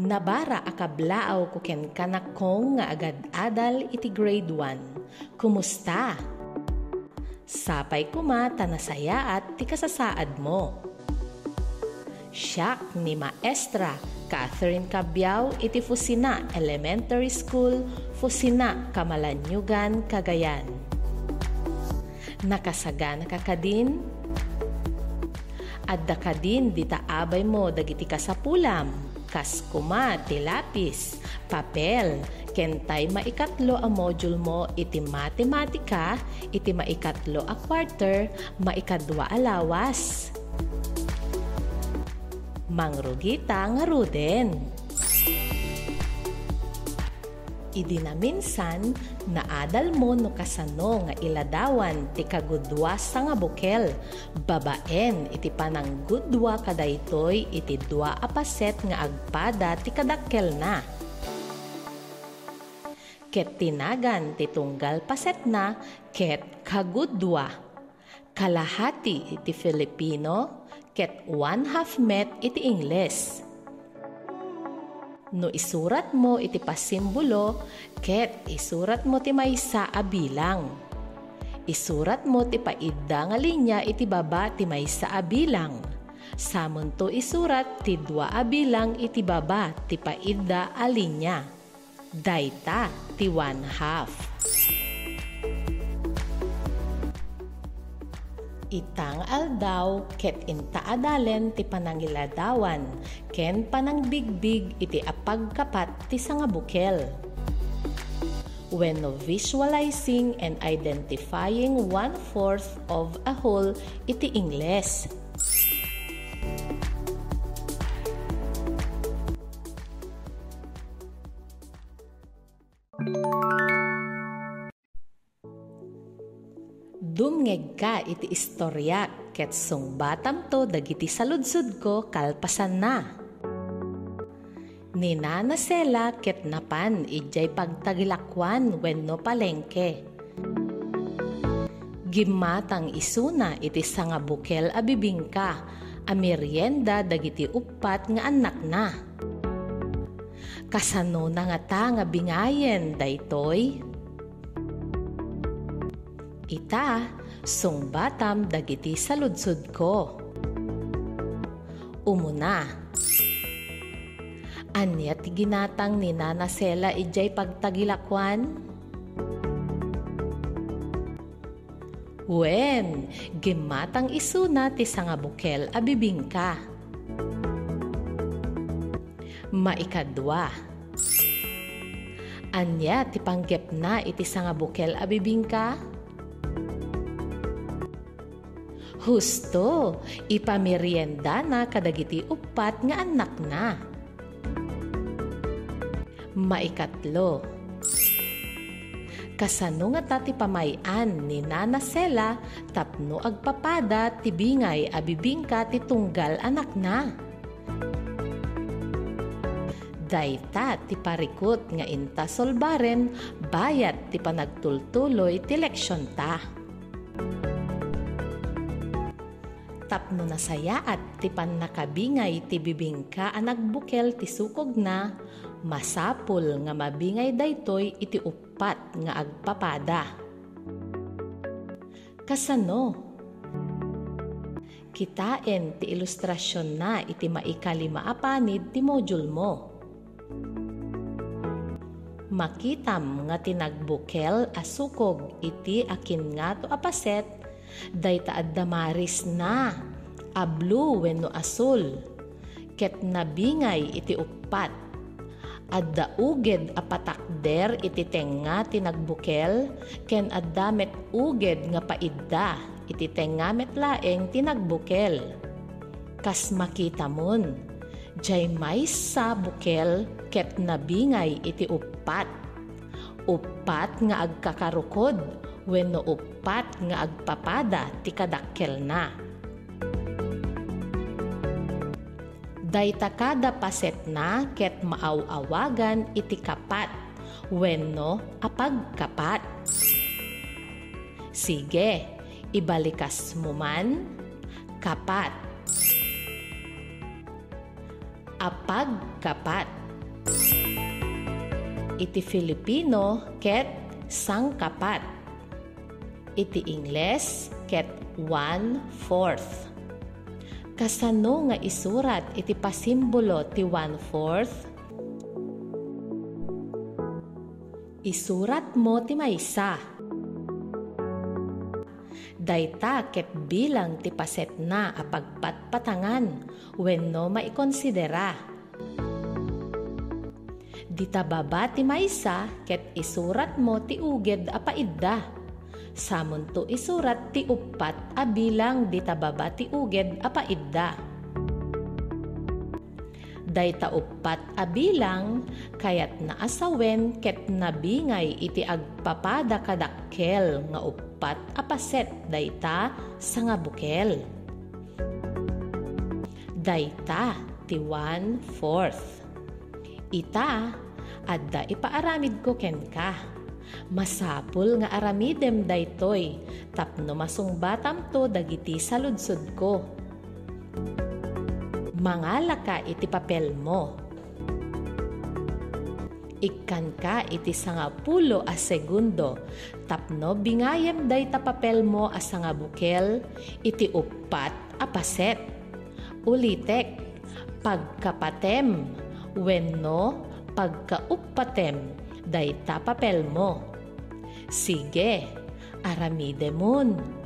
Nabara akablaaw ko ken kanakong nga agad adal iti grade 1. Kumusta? Sapay kumata na saya at ti kasasaad mo. Siyak ni Maestra Catherine Cabiao iti Fusina Elementary School, Fusina, Kamalanyugan, Cagayan. Nakasagana ka kadin? Adda kadin dita abay mo dagiti kasapulam, kas kuma ti lapis, papel, kentay maikatlo a module mo iti matematika, iti maikatlo a quarter, maikadwa a lawas. Mangrugita nga ruden. Idi na naadal mo no kasano nga iladawan ti kagudwa sa nga bukel. Babaen iti panang gudwa kadaytoy iti dua apaset nga agpada ti kadakkel na. Ket tinagan ti tunggal paset na ket kagudwa. Kalahati iti Filipino ket one half met iti Ingles No isurat mo iti pasimbolo, ket isurat mo ti maysa a bilang. Isurat mo ti paidda nga linya iti baba ti maysa a bilang. Samon isurat ti dua a bilang iti baba ti paidda a linya. Dayta ti one half. Itang aldaw ket intaadalen ti panangiladawan ken panangbigbig iti apagkapat ti sangabukel. When visualizing and identifying one-fourth of a whole iti Ingles. Ka iti istorya ket batam to dagiti saludsud ko kalpasan na. Ni Nana Sela ket napan ijay pagtagilakwan wenno palengke. Gimatang isuna iti sanga bukel a bibingka a merienda dagiti upat nga anak na. Kasano na nga ta nga bingayen daytoy? Ita, sung batam dagiti saludsud ko. Umuna. Anya ti ginatang ni Nana Sela ijay pagtagilakwan? Wen, gimatang isuna ti sangabukel abibingka. Maikadwa. Anya ti panggep na iti sangabukel abibingka? Husto, ipamerienda na kadagiti upat nga anak na. Maikatlo, kasano nga tati pamayan ni Nana Sela tapno agpapada tibingay abibingka ti tunggal anak na. Dayta ti parikot nga inta solbaren bayat ti panagtultuloy ti leksyon ta. Tapno nasaya at ti nakabingay ti bibingka ang nagbukel ti sukog na, masapul nga mabingay daytoy iti upat nga agpapada. Kasano? Kitain ti ilustrasyon na iti maikalima apanid ti module mo. Makitam nga tinagbukel asukog iti akin nga to apaset dayta adda maris na ablu wenno asul. Ket nabingay iti upat. Adda uged apatakder iti tenga tinagbukel ken adda uged nga paidda iti tenga met laeng tinagbukel. Kas makita mon jay may sa bukel ket nabingay iti upat. Upat nga agkakarukod wenno upat nga agpapada ti kadakkel na. Dayta kada paset na ket maawawagan iti kapat wenno apagkapat. Sige, ibalikas mo man kapat. Apagkapat iti Filipino ket sangkapat. Iti Ingles ket one-fourth. Kasano nga isurat iti pasimbolo ti one-fourth? Isurat mo ti maysa. Dayta ket bilang ti paset na a pagpatpatangan wenno maikonsidera. Dita baba ti maysa ket isurat mo ti uged a paidda. Samon to isurat ti upat a bilang dita baba ti uged a paidda dayta upat a bilang kayat naasawen ket nabingay iti agpapada kadakkel nga upat a paset dayta sa nga bukel. Dayta ti one fourth. Ita adda ipaaramid ko ken ka. Masapul nga aramidem daytoy. Tapno masungbatam to dagiti saludsod ko. Mangala ka iti papel mo. Ikan ka iti sanga pulo a segundo, tapno bingayem day ta papel mo a sanga bukel, iti upat a paset. Ulitek, pagkapatem, wenno pagkaupatem, day ta papel mo. Sige, aramide mun.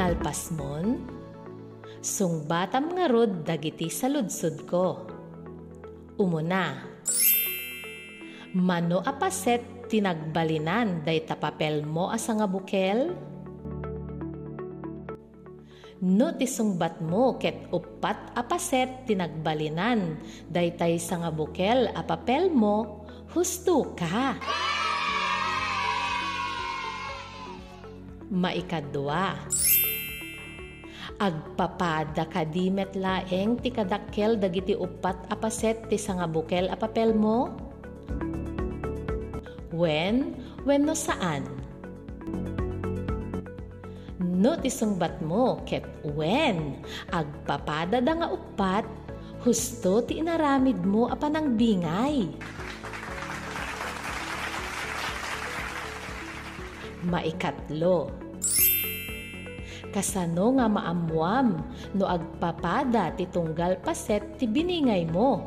nalpasmon? Sungbatam nga rod dagiti sa ludsod ko. Umuna. Mano apaset tinagbalinan day tapapel mo asa nga bukel? No ti sungbat mo ket upat apaset tinagbalinan daytay sa nga bukel a papel mo husto ka. Maikadwa agpapada kadimet laeng ti kadakkel dagiti upat apaset ti sanga bukel a papel mo? When? When no saan? No ti sungbat mo ket when agpapada da nga upat husto ti inaramid mo apanang bingay. Maikatlo, kasano nga maamuam no agpapada ti tunggal paset ti biningay mo.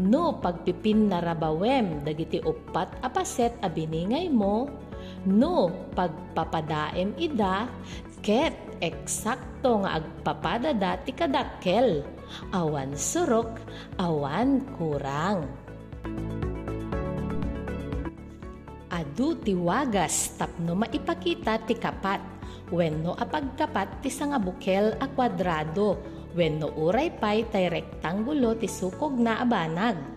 No pagpipin na rabawem dagiti upat a paset a biningay mo, no pagpapadaem ida, ket eksakto nga agpapada dati kadakkel, awan surok, awan kurang. adu ti wagas tapno maipakita ti kapat wenno apagkapat ti sanga bukel a kwadrado wenno uray pay tay rektanggulo ti sukog na abanag.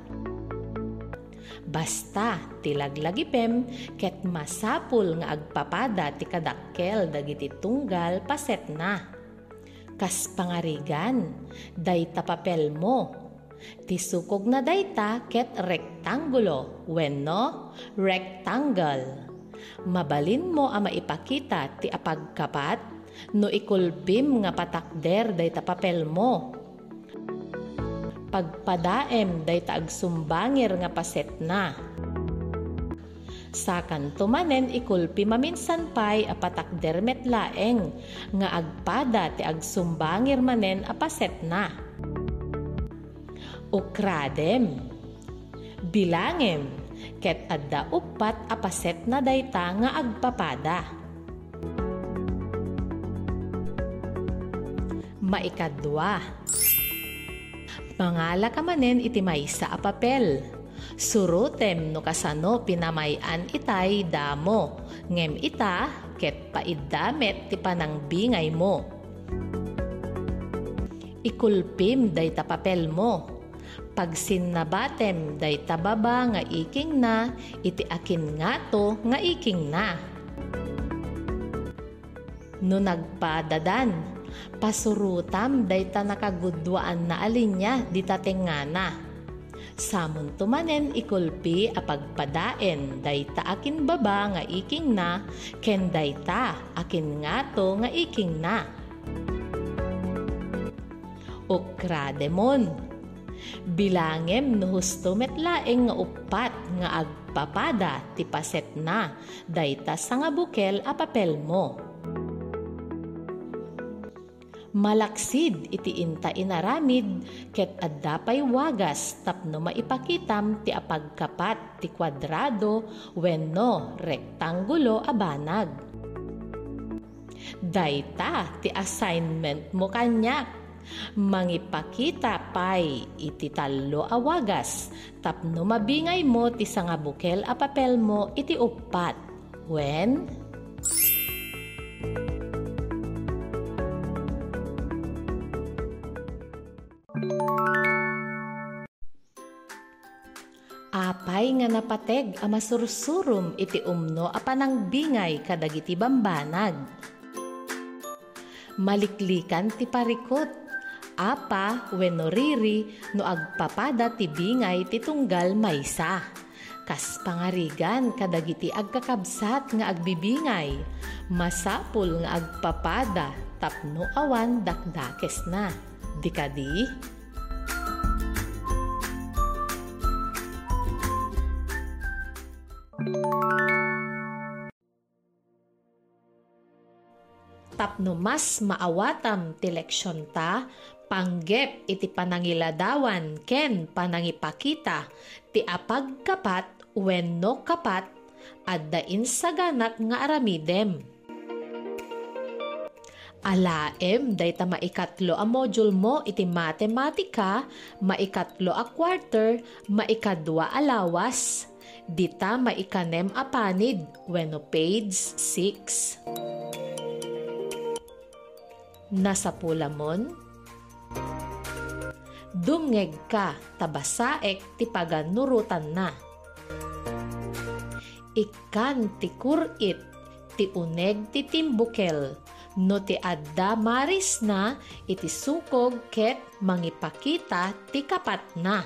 Basta tilaglagipem ket masapul nga agpapada ti kadakkel dagiti tunggal paset na. Kas pangarigan, dayta papel mo Tisukog na dayta ket rektangulo wenno rectangle. Mabalin mo a maipakita ti apagkapat no ikulbim nga patakder dayta papel mo. Pagpadaem dayta agsumbangir nga paset na. Sakan tumanen ikulpi maminsan pay apatakder met laeng nga agpada ti agsumbangir manen apaset na ukradem. Bilangem, ket adda upat apaset na dayta nga agpapada. Maikadwa. Mangala ka manen iti maysa a papel. Surutem no kasano pinamayan itay damo. Ngem ita ket paiddamet ti panangbingay mo. Ikulpim dayta papel mo pagsin na batem day tababa nga iking na iti akin nga to nga iking na. No nagpadadan, pasurutam day ta nakagudwaan na alinya di tatengana. Samon tumanen ikulpi apagpadaen dayta akin baba nga iking na ken dayta akin ngato nga iking na. Ukrademon Bilangem no husto metlaeng nga upat nga agpapada ti paset na dayta sa nga bukel a papel mo. Malaksid iti inta inaramid ket adda pay wagas tapno maipakitam ti apagkapat ti kwadrado wenno rektangulo a banag. Dayta ti assignment mo kanyak Mangipakita pay iti talo awagas tapno mabingay mo ti nga bukel a papel mo iti upat. When? Apay nga napateg a masursurum iti umno a panangbingay kadagiti bambanag. Maliklikan ti parikot apa wenno riri no agpapada ti bingay ti tunggal maysa. Kas pangarigan kadagiti agkakabsat nga agbibingay, masapul nga agpapada tapno awan dakdakes na. Di tapno mas maawatam ti leksyon ta panggep iti panangiladawan ken panangipakita ti apagkapat wenno kapat addain sa ganak nga aramidem. Alaem dayta maikatlo a module mo iti matematika, maikatlo a quarter, maikadwa a lawas. Dita maikanem a panid wenno page 6. Nasa pulamon, Dumngeg ka, tabasaek ti paganurutan na. Ikan ti kurit, ti uneg ti timbukel, no ti adda maris na iti sukog ket mangipakita ti kapat na.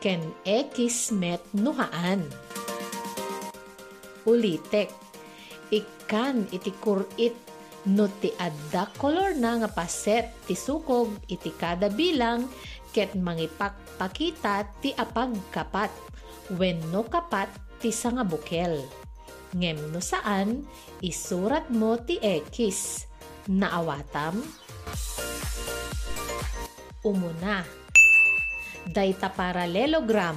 Ken ekis met nuhaan. Ulitek, ikan iti kurit no ti adda kolor na nga paset ti sukog iti kada bilang ket mangipakpakita ti apag kapat wenno kapat ti nga bukel. Ngem no saan isurat mo ti X. Naawatam? Umuna. Dayta paralelogram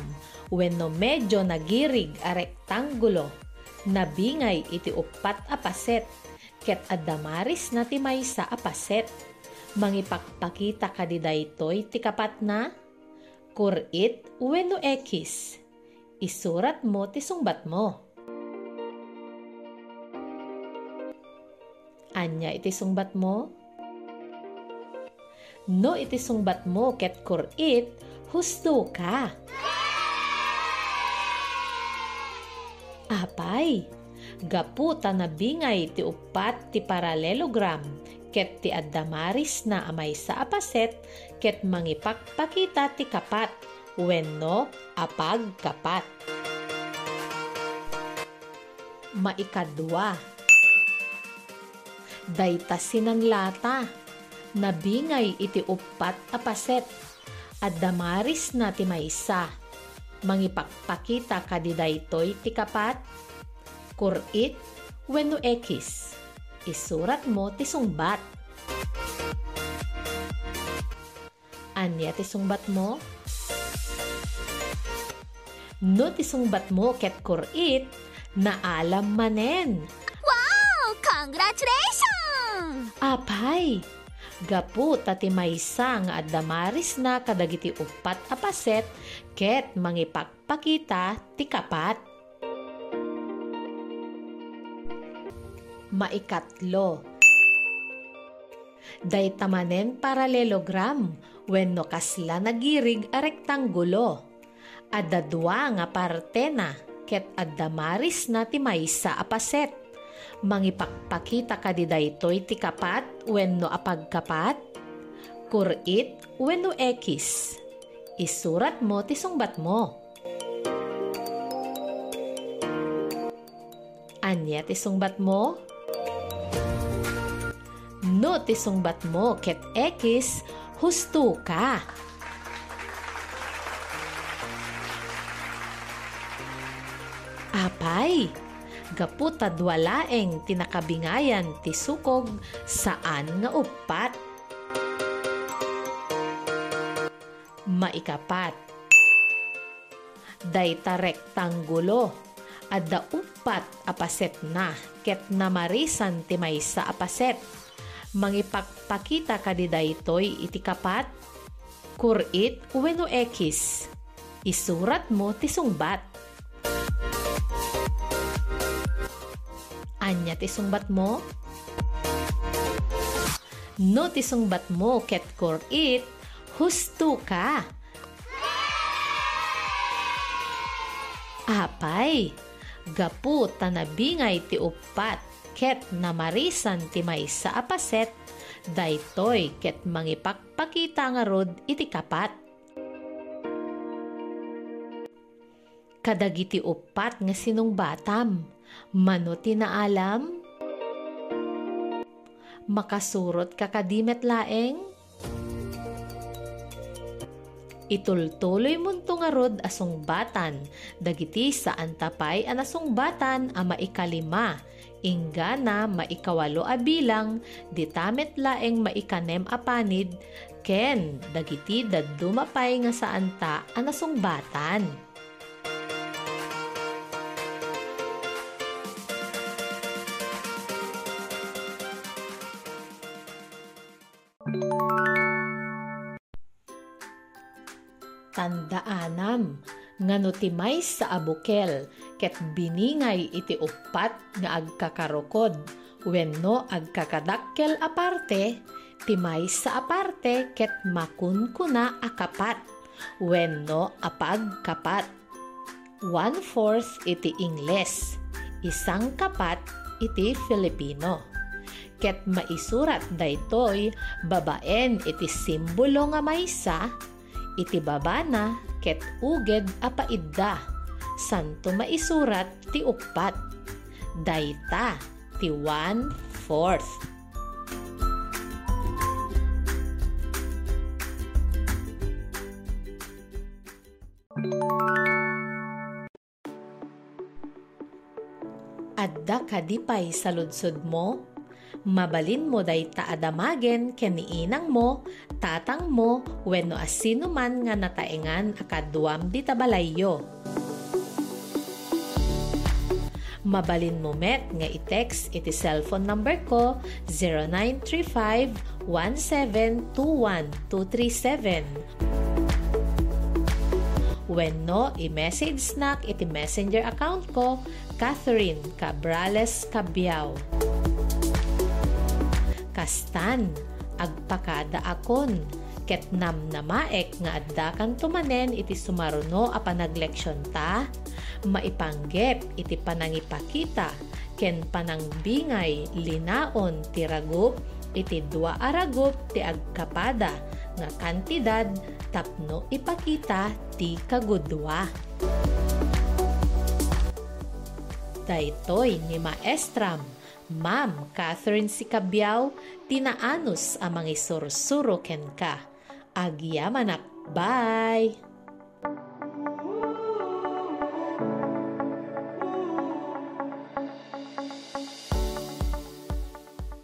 wenno medyo nagirig a rektangulo nabingay iti upat a paset ket adamaris na ti maysa a paset. Mangipakpakita ka di daytoy ti kapat na kurit wenno ekis. Isurat mo ti sungbat mo. Anya iti sungbat mo? No iti sungbat mo ket kurit, husto ka. Apay, gaputa na bingay ti upat ti paralelogram ket ti addamaris na amay sa apaset ket mangipakpakita ti kapat wenno apag kapat. Maikadwa Dayta sinanlata nabingay iti upat apaset addamaris na ti maysa mangipakpakita kadidaytoy ti kapat kurit wenno ekis. Isurat mo ti sungbat. Anya ti sungbat mo? No ti sungbat mo ket kurit na alam manen. Wow! Congratulations! Apay! Gapu tati maysa nga adamaris na kadagiti upat apaset ket mangipakpakita ti kapat. Maikatlo. Daytamanen paralelogram wenno kasla nagirig a rektanggulo. Adda dua nga parte na ket adda maris na ti maysa a paset. Mangipakpakita ka di daytoy ti kapat wenno apagkapat. Kurit wenno ekis. isurat mo ti sungbat mo. Anya ti sungbat mo? No ti sungbat mo ket X husto ka. Apay, gaputa dwalaeng tinakabingayan ti sukog saan nga upat. Maikapat. Dayta rektanggulo adda upat apaset na ket namarisan ti maysa apaset. Mangipakpakita kadi daytoy iti kapat kurit uweno X. Isurat mo ti sungbat. Anya ti sungbat mo? No ti sungbat mo ket kurit husto ka. Apay, gapu tanabingay ti upat ket namarisan ti maysa apaset daytoy ket mangipakpakita nga rod iti kapat. Kadagiti upat nga sinong batam, mano tinaalam? Makasurot kakadimet laeng? Itultuloy munto nga rod asong batan, dagiti sa antapay anasong batan a maikalima, ingana maikawalo a bilang, ditamet laeng maikanem a panid, ken dagiti daddumapay nga sa anta anasong batan. Tandaanam, ngano timay sa abukel, ket biningay iti upat nga agkakarukod, wenno agkakadakkel aparte, timay sa aparte ket makunkuna akapat, wenno apag kapat. One-fourth iti Ingles, isang kapat iti Filipino. Ket maisurat daytoy babaen iti simbolo nga maysa iti babana ket uged apaidda. Santo maisurat ti upat. Dayta ti one fourth Adda kadipay sa mo mabalin mo day taadamagen keniinang mo, tatang mo, wenno asino man nga nataengan akaduam di tabalayyo. Mabalin mo met nga i-text iti cellphone number ko 0935 1721237 Wenno i-message snack iti messenger account ko Catherine Cabrales Cabiao kastan agpakada akon ket nam namaek nga adda kan tumanen iti sumaruno a panagleksyon ta maipanggep iti panangipakita ken panangbingay linaon ti ragup iti dua aragup ti agkapada nga kantidad tapno ipakita ti kagudwa. Daytoy ni Maestram Ma'am Catherine Sikabiao, tinaanos amang isursuro ken ka. Agyamanak, bye!